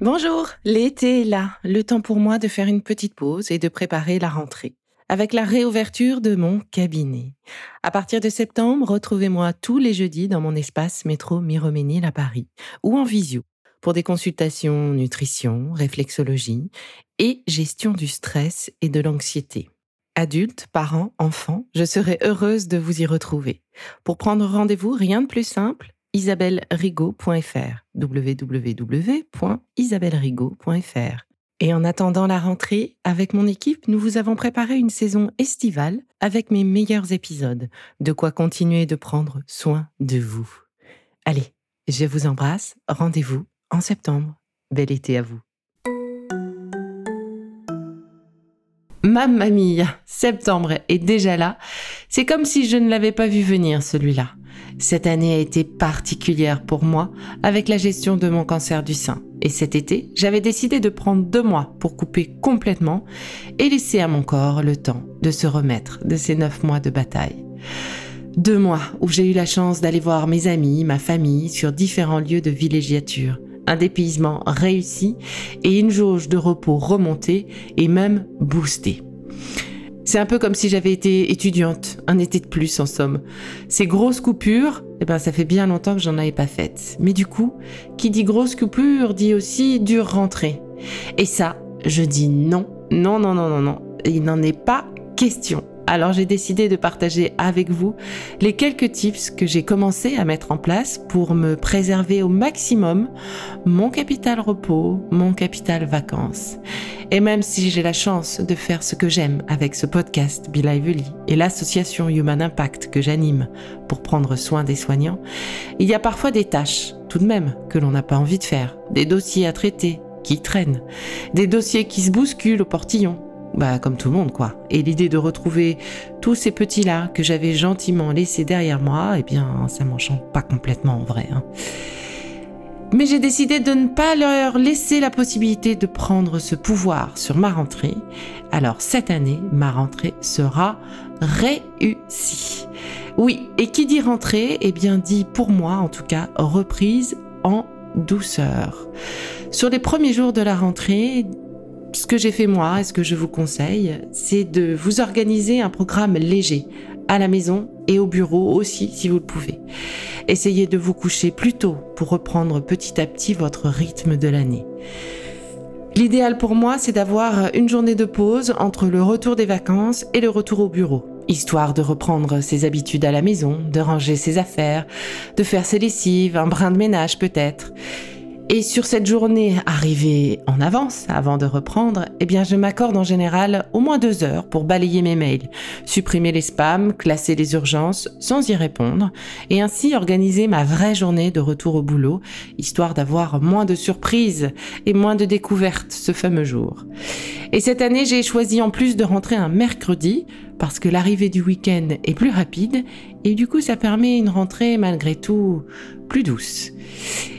Bonjour, l'été est là, le temps pour moi de faire une petite pause et de préparer la rentrée. Avec la réouverture de mon cabinet. À partir de septembre, retrouvez-moi tous les jeudis dans mon espace métro Miroménil à Paris ou en visio pour des consultations nutrition, réflexologie et gestion du stress et de l'anxiété. Adultes, parents, enfants, je serai heureuse de vous y retrouver. Pour prendre rendez-vous, rien de plus simple, isabellerigaud.fr www.isabellerigaud.fr Et en attendant la rentrée, avec mon équipe, nous vous avons préparé une saison estivale avec mes meilleurs épisodes, de quoi continuer de prendre soin de vous. Allez, je vous embrasse, rendez-vous en septembre. Bel été à vous. Mamma mia, septembre est déjà là. C'est comme si je ne l'avais pas vu venir celui-là. Cette année a été particulière pour moi avec la gestion de mon cancer du sein. Et cet été, j'avais décidé de prendre deux mois pour couper complètement et laisser à mon corps le temps de se remettre de ces neuf mois de bataille. Deux mois où j'ai eu la chance d'aller voir mes amis, ma famille sur différents lieux de villégiature. Un dépaysement réussi et une jauge de repos remontée et même boostée. C'est un peu comme si j'avais été étudiante, un été de plus en somme. Ces grosses coupures, eh ben ça fait bien longtemps que j'en avais pas faites. Mais du coup, qui dit grosse coupure dit aussi dure rentrée. Et ça, je dis non, non, non, non, non, non. Il n'en est pas question. Alors j'ai décidé de partager avec vous les quelques tips que j'ai commencé à mettre en place pour me préserver au maximum mon capital repos, mon capital vacances. Et même si j'ai la chance de faire ce que j'aime avec ce podcast Be Lively et l'association Human Impact que j'anime pour prendre soin des soignants, il y a parfois des tâches tout de même que l'on n'a pas envie de faire, des dossiers à traiter qui traînent, des dossiers qui se bousculent au portillon bah, comme tout le monde, quoi. Et l'idée de retrouver tous ces petits-là que j'avais gentiment laissés derrière moi, eh bien, ça m'enchante pas complètement en vrai. Hein. Mais j'ai décidé de ne pas leur laisser la possibilité de prendre ce pouvoir sur ma rentrée. Alors cette année, ma rentrée sera réussie. Oui, et qui dit rentrée, eh bien dit pour moi en tout cas reprise en douceur. Sur les premiers jours de la rentrée, ce que j'ai fait moi et ce que je vous conseille, c'est de vous organiser un programme léger à la maison et au bureau aussi si vous le pouvez. Essayez de vous coucher plus tôt pour reprendre petit à petit votre rythme de l'année. L'idéal pour moi, c'est d'avoir une journée de pause entre le retour des vacances et le retour au bureau, histoire de reprendre ses habitudes à la maison, de ranger ses affaires, de faire ses lessives, un brin de ménage peut-être. Et sur cette journée arrivée en avance, avant de reprendre, eh bien, je m'accorde en général au moins deux heures pour balayer mes mails, supprimer les spams, classer les urgences sans y répondre, et ainsi organiser ma vraie journée de retour au boulot, histoire d'avoir moins de surprises et moins de découvertes ce fameux jour. Et cette année, j'ai choisi en plus de rentrer un mercredi, parce que l'arrivée du week-end est plus rapide, et du coup, ça permet une rentrée malgré tout plus douce.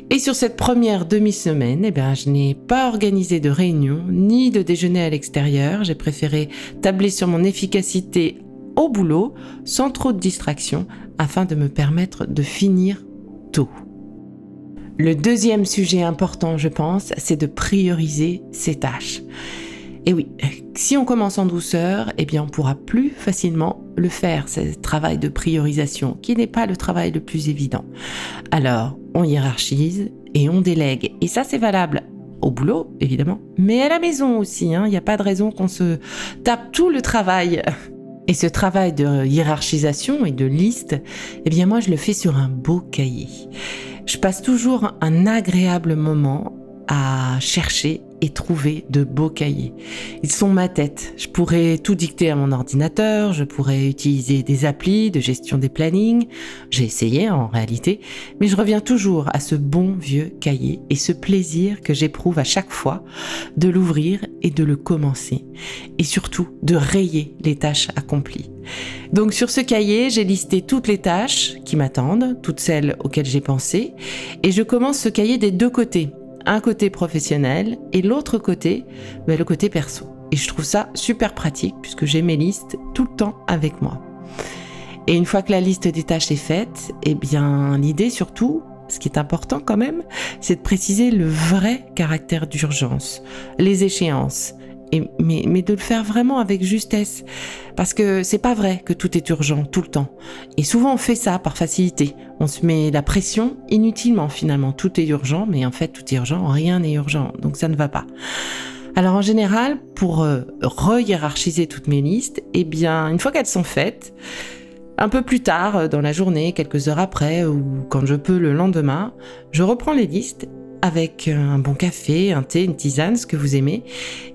Et sur cette première demi-semaine, eh bien, je n'ai pas organisé de réunion ni de déjeuner à l'extérieur. J'ai préféré tabler sur mon efficacité au boulot sans trop de distractions afin de me permettre de finir tôt. Le deuxième sujet important, je pense, c'est de prioriser ses tâches. Et oui, si on commence en douceur, eh bien on pourra plus facilement le faire, ce travail de priorisation, qui n'est pas le travail le plus évident. Alors, on hiérarchise et on délègue. Et ça, c'est valable au boulot, évidemment, mais à la maison aussi. Hein. Il n'y a pas de raison qu'on se tape tout le travail. Et ce travail de hiérarchisation et de liste, eh bien moi, je le fais sur un beau cahier. Je passe toujours un agréable moment à chercher et trouver de beaux cahiers. Ils sont ma tête. Je pourrais tout dicter à mon ordinateur, je pourrais utiliser des applis de gestion des plannings. J'ai essayé en réalité, mais je reviens toujours à ce bon vieux cahier et ce plaisir que j'éprouve à chaque fois de l'ouvrir et de le commencer. Et surtout de rayer les tâches accomplies. Donc sur ce cahier, j'ai listé toutes les tâches qui m'attendent, toutes celles auxquelles j'ai pensé, et je commence ce cahier des deux côtés côté professionnel et l'autre côté, ben, le côté perso. Et je trouve ça super pratique puisque j'ai mes listes tout le temps avec moi. Et une fois que la liste des tâches est faite, eh bien l'idée surtout, ce qui est important quand même, c'est de préciser le vrai caractère d'urgence, les échéances, mais, de le faire vraiment avec justesse. Parce que c'est pas vrai que tout est urgent tout le temps. Et souvent on fait ça par facilité. On se met la pression inutilement finalement. Tout est urgent, mais en fait tout est urgent, rien n'est urgent. Donc ça ne va pas. Alors en général, pour euh, re-hiérarchiser toutes mes listes, eh bien, une fois qu'elles sont faites, un peu plus tard euh, dans la journée, quelques heures après, ou quand je peux le lendemain, je reprends les listes avec un bon café, un thé, une tisane, ce que vous aimez,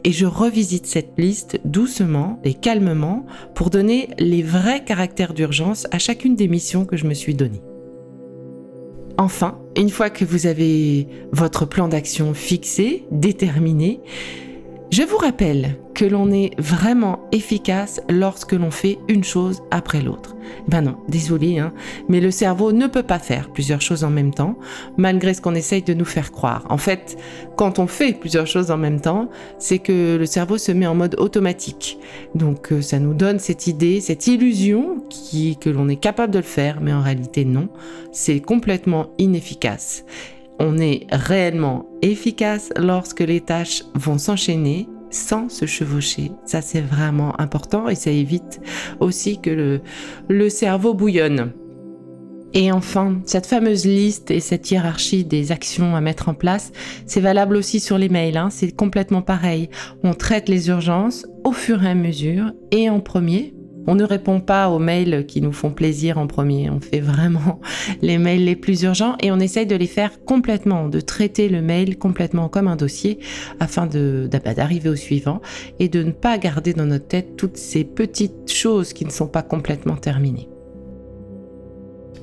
et je revisite cette liste doucement et calmement pour donner les vrais caractères d'urgence à chacune des missions que je me suis données. Enfin, une fois que vous avez votre plan d'action fixé, déterminé, je vous rappelle que l'on est vraiment efficace lorsque l'on fait une chose après l'autre. Ben non, désolé, hein, mais le cerveau ne peut pas faire plusieurs choses en même temps, malgré ce qu'on essaye de nous faire croire. En fait, quand on fait plusieurs choses en même temps, c'est que le cerveau se met en mode automatique. Donc euh, ça nous donne cette idée, cette illusion qui, que l'on est capable de le faire, mais en réalité non, c'est complètement inefficace. On est réellement efficace lorsque les tâches vont s'enchaîner sans se chevaucher. Ça, c'est vraiment important et ça évite aussi que le, cerveau bouillonne. Et enfin, cette fameuse liste et cette hiérarchie des actions à mettre en place, c'est valable aussi sur les mails. Hein. C'est complètement pareil. On traite les urgences au fur et à mesure et en premier on ne répond pas aux mails qui nous font plaisir en premier. On fait vraiment les mails les plus urgents et on essaye de les faire complètement, de traiter le mail complètement comme un dossier afin bah, d'arriver au suivant et de ne pas garder dans notre tête toutes ces petites choses qui ne sont pas complètement terminées.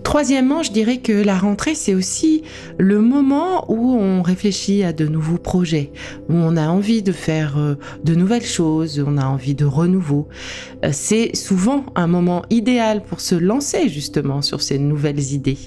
Troisièmement, je dirais que la rentrée, c'est aussi le moment où on réfléchit à de nouveaux projets, où on a envie de faire euh, de nouvelles choses, on a envie de renouveau. Euh, c'est souvent un moment idéal pour se lancer justement sur ces nouvelles idées.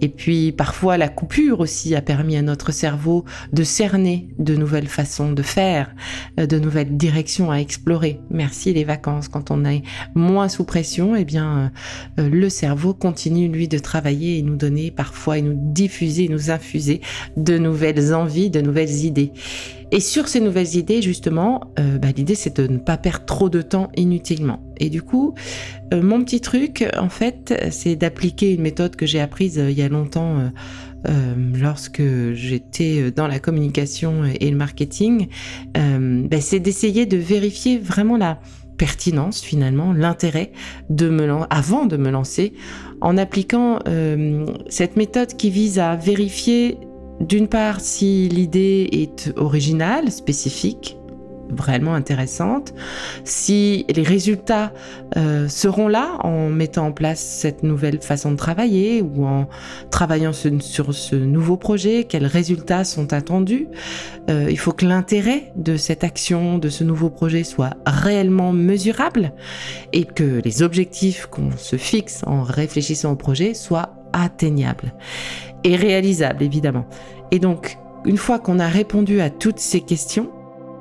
Et puis parfois la coupure aussi a permis à notre cerveau de cerner de nouvelles façons de faire, euh, de nouvelles directions à explorer. Merci les vacances. Quand on est moins sous pression, eh bien le cerveau continue lui de travailler et nous donner parfois et nous diffuser, nous infuser de nouvelles envies, de nouvelles idées. Et sur ces nouvelles idées, justement, euh, bah, l'idée c'est de ne pas perdre trop de temps inutilement. Et du coup, euh, mon petit truc, en fait, c'est d'appliquer une méthode que j'ai apprise euh, il y a longtemps. lorsque j'étais dans la communication et le marketing, bah, c'est d'essayer de vérifier vraiment la, pertinence finalement, l'intérêt de me avant de me lancer, en appliquant euh, cette méthode qui vise à vérifier d'une part si l'idée est originale, spécifique, vraiment intéressante. Si les résultats euh, seront là en mettant en place cette nouvelle façon de travailler ou en travaillant sur ce nouveau projet, quels résultats sont attendus. Euh, il faut que l'intérêt de cette action, de ce nouveau projet soit réellement mesurable et que les objectifs qu'on se fixe en réfléchissant au projet soient atteignables et réalisables évidemment. Et donc, une fois qu'on a répondu à toutes ces questions,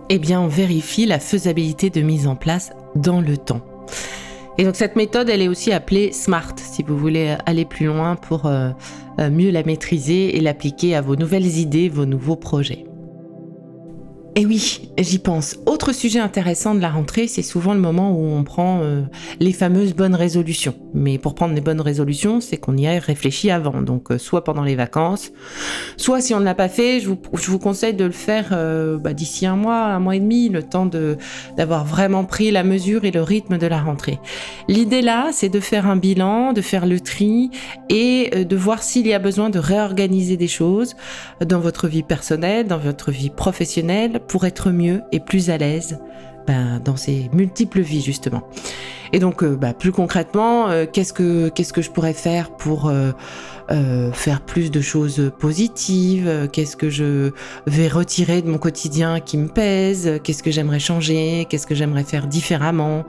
eh bien, on vérifie la faisabilité de mise en place dans le temps. Et donc cette méthode, elle est aussi appelée SMART, si vous voulez aller plus loin pour euh, euh, mieux la maîtriser et l'appliquer à vos nouvelles idées, vos nouveaux projets. Et oui, j'y pense. Autre sujet intéressant de la rentrée, c'est souvent le moment où on prend euh, les fameuses bonnes résolutions. Mais pour prendre les bonnes résolutions, c'est qu'on y a réfléchi avant. Donc, euh, soit pendant les vacances, soit si on ne l'a pas fait, je vous, conseille de le faire euh, bah, d'ici un mois, un mois et demi, le temps d'avoir vraiment pris la mesure et le rythme de la rentrée. L'idée là, c'est de faire un bilan, de faire le tri et de voir s'il y a besoin de réorganiser des choses dans votre vie personnelle, dans votre vie professionnelle pour être mieux et plus à l'aise ben, dans ces multiples vies justement. Et donc, euh, bah, plus concrètement, euh, qu'est-ce que qu'est-ce que je pourrais faire pour euh, faire plus de choses positives? Qu'est-ce que je vais retirer de mon quotidien qui me pèse? Qu'est-ce que j'aimerais changer? Qu'est-ce que j'aimerais faire différemment?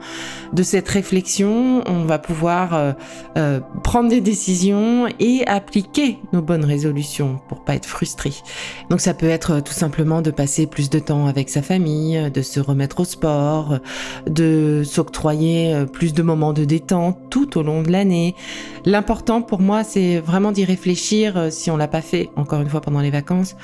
De cette réflexion, on va pouvoir prendre des décisions et appliquer nos bonnes résolutions pour pas être frustré. Donc, ça peut être tout simplement de passer plus de temps avec sa famille, de se remettre au sport, de s'octroyer plus de moments de détente tout au long de l'année. L'important pour moi, c'est vraiment d'y réfléchir euh, si on l'a pas fait, encore une fois pendant les vacances,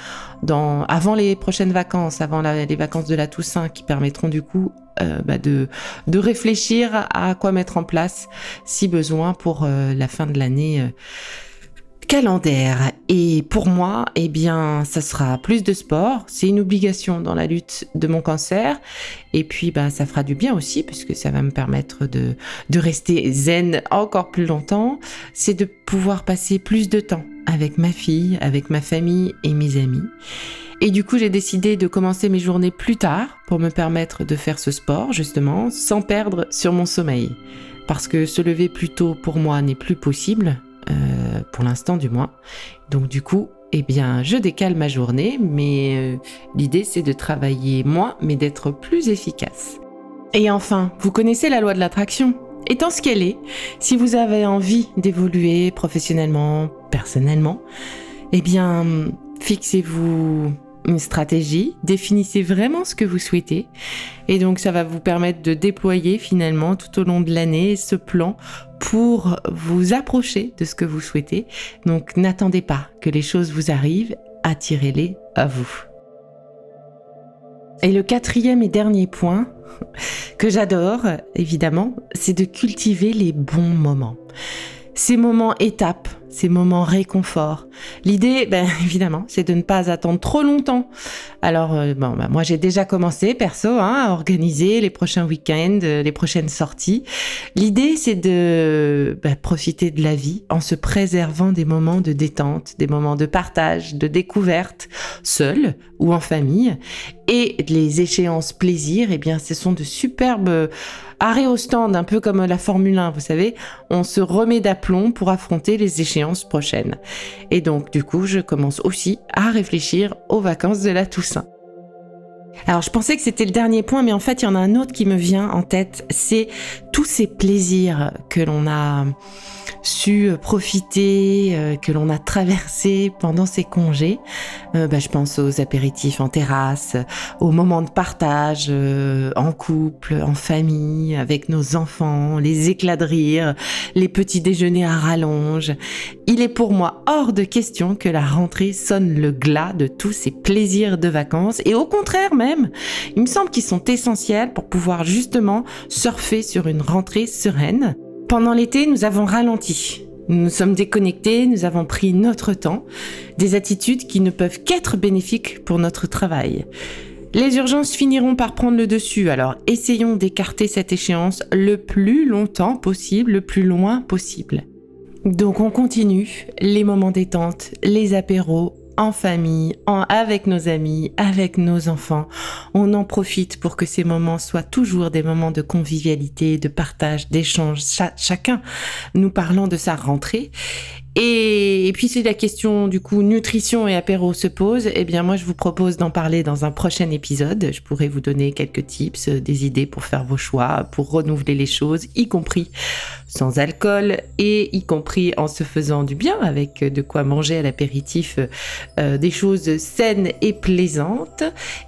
avant les prochaines vacances, avant les vacances de la Toussaint, qui permettront du coup euh, bah de, de réfléchir à quoi mettre en place si besoin pour euh, la fin de l'année calendaire. Et pour moi, eh bien, ça sera plus de sport. C'est une obligation dans la lutte de mon cancer. Et puis, bah, ça fera du bien aussi, puisque ça va me permettre de, de rester zen encore plus longtemps. C'est de pouvoir passer plus de temps avec ma fille, avec ma famille et mes amis. Et du coup, j'ai décidé de commencer mes journées plus tard pour me permettre de faire ce sport, justement, sans perdre sur mon sommeil. Parce que se lever plus tôt pour moi n'est plus possible, euh, pour l'instant du moins. Donc du coup, eh bien, je décale ma journée, mais euh, l'idée c'est de travailler moins, mais d'être plus efficace. Et enfin, vous connaissez la loi de l'attraction Étant ce qu'elle est, si vous avez envie d'évoluer professionnellement, personnellement, eh bien, fixez-vous une stratégie, définissez vraiment ce que vous souhaitez et donc ça va vous permettre de déployer finalement tout au long de l'année ce plan pour vous approcher de ce que vous souhaitez. Donc n'attendez pas que les choses vous arrivent, attirez-les à vous. Et le quatrième et dernier point que j'adore, évidemment, c'est de cultiver les bons moments. Ces moments étapes ces moments réconfort. L'idée, ben, évidemment, c'est de ne pas attendre trop longtemps. Alors, euh, bon, ben, moi, j'ai déjà commencé, perso, hein, à organiser les prochains week-ends, euh, les prochaines sorties. L'idée, c'est de ben, profiter de la vie en se préservant des moments de détente, des moments de partage, de découverte, seul ou en famille. Et les échéances plaisir, eh bien, ce sont de superbes arrêts au stand, un peu comme la Formule 1, vous savez. On se remet d'aplomb pour affronter les échéances prochaines. Et donc, du coup, je commence aussi à réfléchir aux vacances de la Toussaint. Alors je pensais que c'était le dernier point, mais en fait il y en a un autre qui me vient en tête, c'est tous ces plaisirs que l'on a su profiter, euh, que l'on a traversé pendant ces congés. Euh, bah, je pense aux apéritifs en terrasse, aux moments de partage euh, en couple, en famille, avec nos enfants, les éclats de rire, les petits déjeuners à rallonge. Il est pour moi hors de question que la rentrée sonne le glas de tous ces plaisirs de vacances et au contraire même, il me semble qu'ils sont essentiels pour pouvoir justement surfer sur une rentrée sereine. Pendant l'été, nous avons ralenti. Nous nous sommes déconnectés, nous avons pris notre temps, des attitudes qui ne peuvent qu'être bénéfiques pour notre travail. Les urgences finiront par prendre le dessus, alors essayons d'écarter cette échéance le plus longtemps possible, le plus loin possible. Donc on continue les moments détente, les apéros, en famille, en, avec nos amis, avec nos enfants. On en profite pour que ces moments soient toujours des moments de convivialité, de partage, d'échange, chacun nous parlant de sa rentrée. Et, puis si la question du coup nutrition et apéro se pose, eh bien moi je vous propose d'en parler dans un prochain épisode. Je pourrais vous donner quelques tips, euh, des idées pour faire vos choix, pour renouveler les choses, y compris sans alcool et y compris en se faisant du bien avec de quoi manger à l'apéritif euh, des choses saines et plaisantes.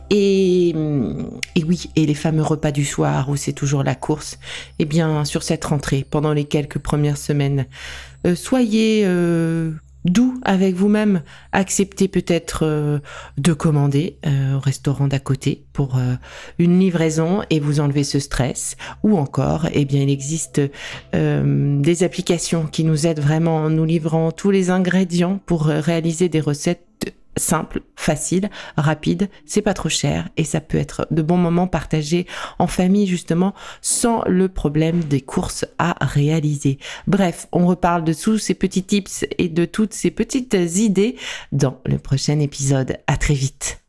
Et, et, oui, et les fameux repas du soir où c'est toujours la course. Eh bien, sur cette rentrée, pendant les quelques premières semaines, euh, soyez euh, doux avec vous-même. Acceptez peut-être euh, de commander au restaurant d'à côté pour une livraison et vous enlever ce stress. Ou encore, eh bien, il existe des applications qui nous aident vraiment en nous livrant tous les ingrédients pour réaliser des recettes simple, facile, rapide, c'est pas trop cher et ça peut être de bons moments partagés en famille justement sans le problème des courses à réaliser. Bref, on reparle de tous ces petits tips et de toutes ces petites idées dans le prochain épisode. À très vite.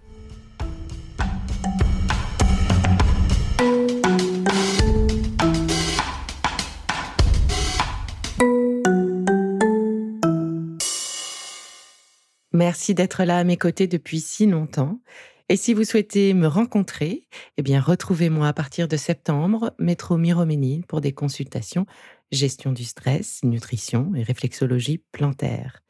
Merci d'être là à mes côtés depuis si longtemps. Et si vous souhaitez me rencontrer, eh bien, retrouvez-moi à partir de septembre, métro Miroménil, pour des consultations gestion du stress, nutrition et réflexologie plantaire.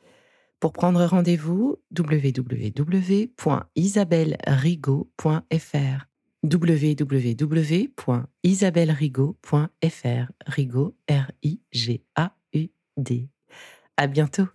Pour prendre rendez-vous, www.isabellerigaud.fr www.isabellerigaud.fr Rigaud, R-I-G-A-U-D. À bientôt!